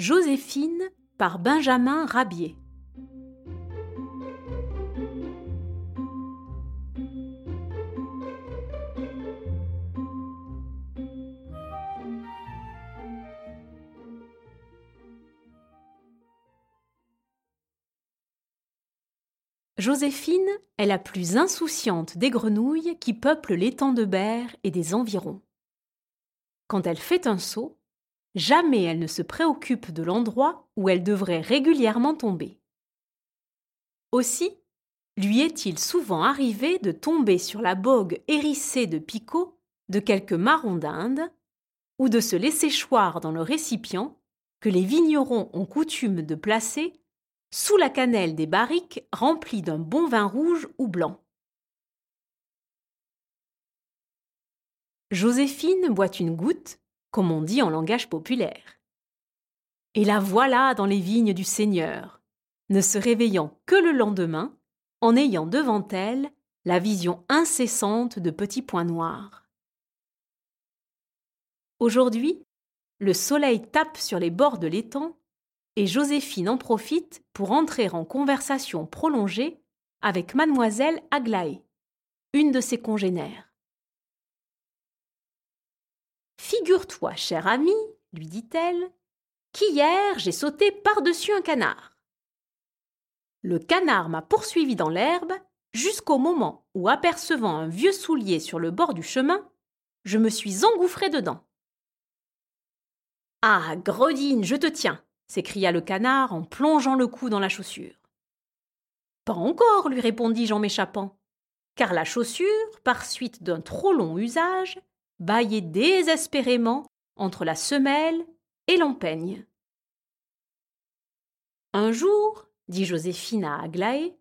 Joséphine par Benjamin Rabier. Joséphine est la plus insouciante des grenouilles qui peuplent l'étang de Berre et des environs. Quand elle fait un saut, jamais elle ne se préoccupe de l'endroit où elle devrait régulièrement tomber. Aussi, lui est-il souvent arrivé de tomber sur la bogue hérissée de picots de quelques marrons d'Inde, ou de se laisser choir dans le récipient que les vignerons ont coutume de placer sous la cannelle des barriques remplies d'un bon vin rouge ou blanc. Joséphine boit une goutte comme on dit en langage populaire. Et la voilà dans les vignes du Seigneur, ne se réveillant que le lendemain, en ayant devant elle la vision incessante de petits points noirs. Aujourd'hui, le soleil tape sur les bords de l'étang et Joséphine en profite pour entrer en conversation prolongée avec mademoiselle Aglaé, une de ses congénères. Figure-toi, cher ami, lui dit-elle, qu'hier j'ai sauté par-dessus un canard. Le canard m'a poursuivi dans l'herbe jusqu'au moment où, apercevant un vieux soulier sur le bord du chemin, je me suis engouffré dedans. Ah, Gredine, je te tiens s'écria le canard en plongeant le cou dans la chaussure. Pas encore, lui répondis-je en m'échappant, car la chaussure, par suite d'un trop long usage, bâillait désespérément entre la semelle et l'empeigne. Un jour, dit Joséphine à Aglaé,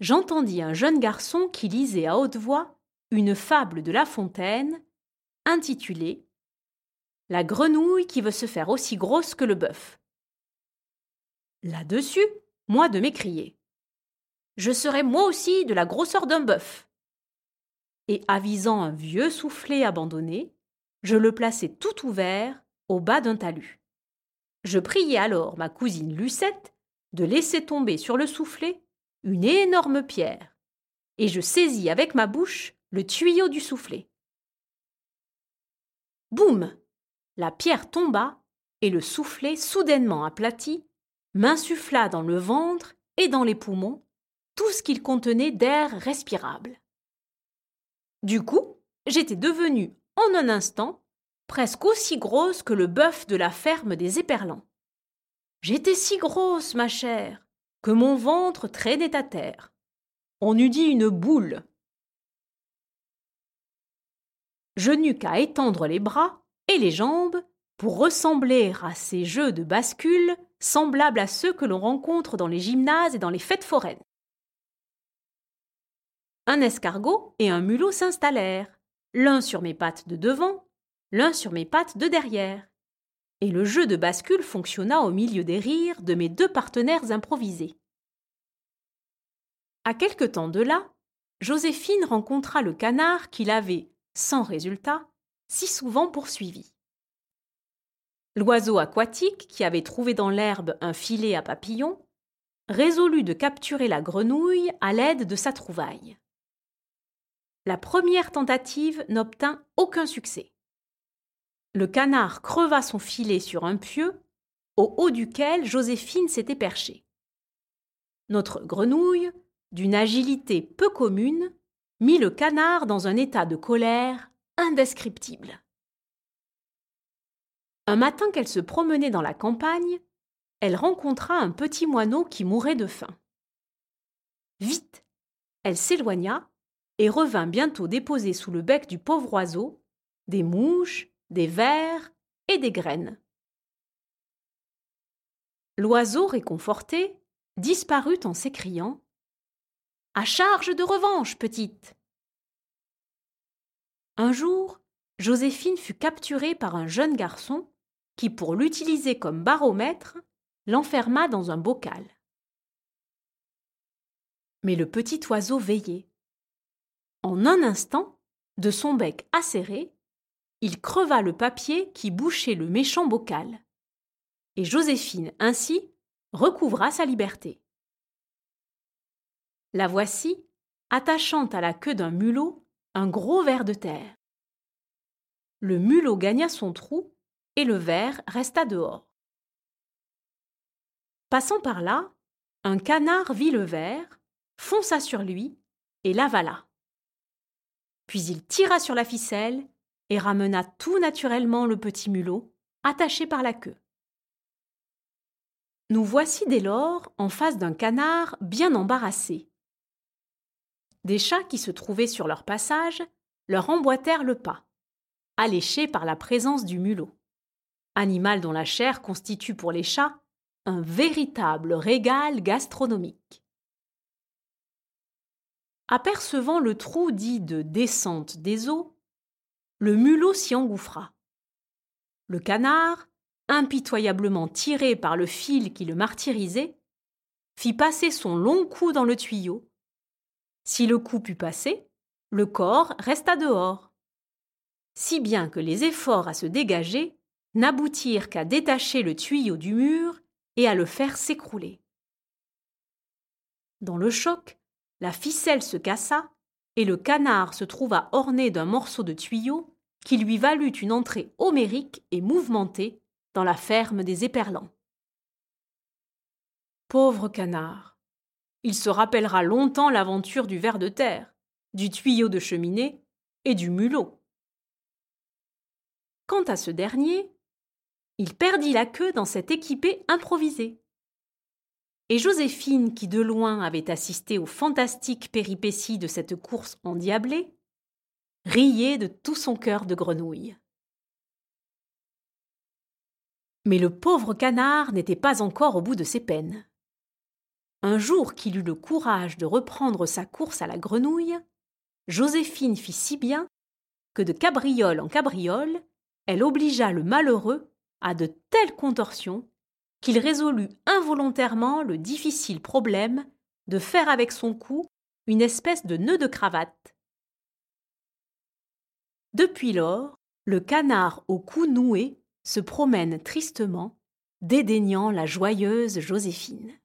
j'entendis un jeune garçon qui lisait à haute voix une fable de La Fontaine intitulée La grenouille qui veut se faire aussi grosse que le bœuf. Là-dessus, moi de m'écrier. Je serai moi aussi de la grosseur d'un bœuf et avisant un vieux soufflet abandonné, je le plaçai tout ouvert au bas d'un talus. Je priai alors ma cousine Lucette de laisser tomber sur le soufflet une énorme pierre, et je saisis avec ma bouche le tuyau du soufflet. Boum La pierre tomba, et le soufflet, soudainement aplati, m'insuffla dans le ventre et dans les poumons tout ce qu'il contenait d'air respirable. Du coup, j'étais devenue, en un instant, presque aussi grosse que le bœuf de la ferme des éperlans. J'étais si grosse, ma chère, que mon ventre traînait à terre. On eût dit une boule. Je n'eus qu'à étendre les bras et les jambes pour ressembler à ces jeux de bascule semblables à ceux que l'on rencontre dans les gymnases et dans les fêtes foraines un escargot et un mulot s'installèrent, l'un sur mes pattes de devant, l'un sur mes pattes de derrière. Et le jeu de bascule fonctionna au milieu des rires de mes deux partenaires improvisés. À quelque temps de là, Joséphine rencontra le canard qui l'avait, sans résultat, si souvent poursuivi. L'oiseau aquatique, qui avait trouvé dans l'herbe un filet à papillons, résolut de capturer la grenouille à l'aide de sa trouvaille la première tentative n'obtint aucun succès. Le canard creva son filet sur un pieu, au haut duquel Joséphine s'était perchée. Notre grenouille, d'une agilité peu commune, mit le canard dans un état de colère indescriptible. Un matin qu'elle se promenait dans la campagne, elle rencontra un petit moineau qui mourait de faim. Vite, elle s'éloigna et revint bientôt déposer sous le bec du pauvre oiseau des mouches, des vers et des graines. L'oiseau, réconforté, disparut en s'écriant À charge de revanche, petite Un jour, Joséphine fut capturée par un jeune garçon qui, pour l'utiliser comme baromètre, l'enferma dans un bocal. Mais le petit oiseau veillait. En un instant, de son bec acéré, il creva le papier qui bouchait le méchant bocal. et Joséphine ainsi recouvra sa liberté. La voici, attachant à la queue d'un mulot un gros ver de terre. Le mulot gagna son trou et le ver resta dehors. Passant par là, un canard vit le ver, fonça sur lui et l'avala. Puis il tira sur la ficelle et ramena tout naturellement le petit mulot, attaché par la queue. Nous voici dès lors en face d'un canard bien embarrassé. Des chats qui se trouvaient sur leur passage leur emboîtèrent le pas, alléchés par la présence du mulot, animal dont la chair constitue pour les chats un véritable régal gastronomique. Apercevant le trou dit de descente des eaux, le mulot s'y engouffra. Le canard, impitoyablement tiré par le fil qui le martyrisait, fit passer son long cou dans le tuyau. Si le cou put passer, le corps resta dehors. Si bien que les efforts à se dégager n'aboutirent qu'à détacher le tuyau du mur et à le faire s'écrouler. Dans le choc, la ficelle se cassa et le canard se trouva orné d'un morceau de tuyau qui lui valut une entrée homérique et mouvementée dans la ferme des éperlans. Pauvre canard. Il se rappellera longtemps l'aventure du ver de terre, du tuyau de cheminée et du mulot. Quant à ce dernier, il perdit la queue dans cet équipé improvisé. Et Joséphine, qui de loin avait assisté aux fantastiques péripéties de cette course endiablée, riait de tout son cœur de grenouille. Mais le pauvre canard n'était pas encore au bout de ses peines. Un jour qu'il eut le courage de reprendre sa course à la grenouille, Joséphine fit si bien que de cabriole en cabriole, elle obligea le malheureux à de telles contorsions qu'il résolut involontairement le difficile problème de faire avec son cou une espèce de nœud de cravate. Depuis lors, le canard au cou noué se promène tristement, dédaignant la joyeuse Joséphine.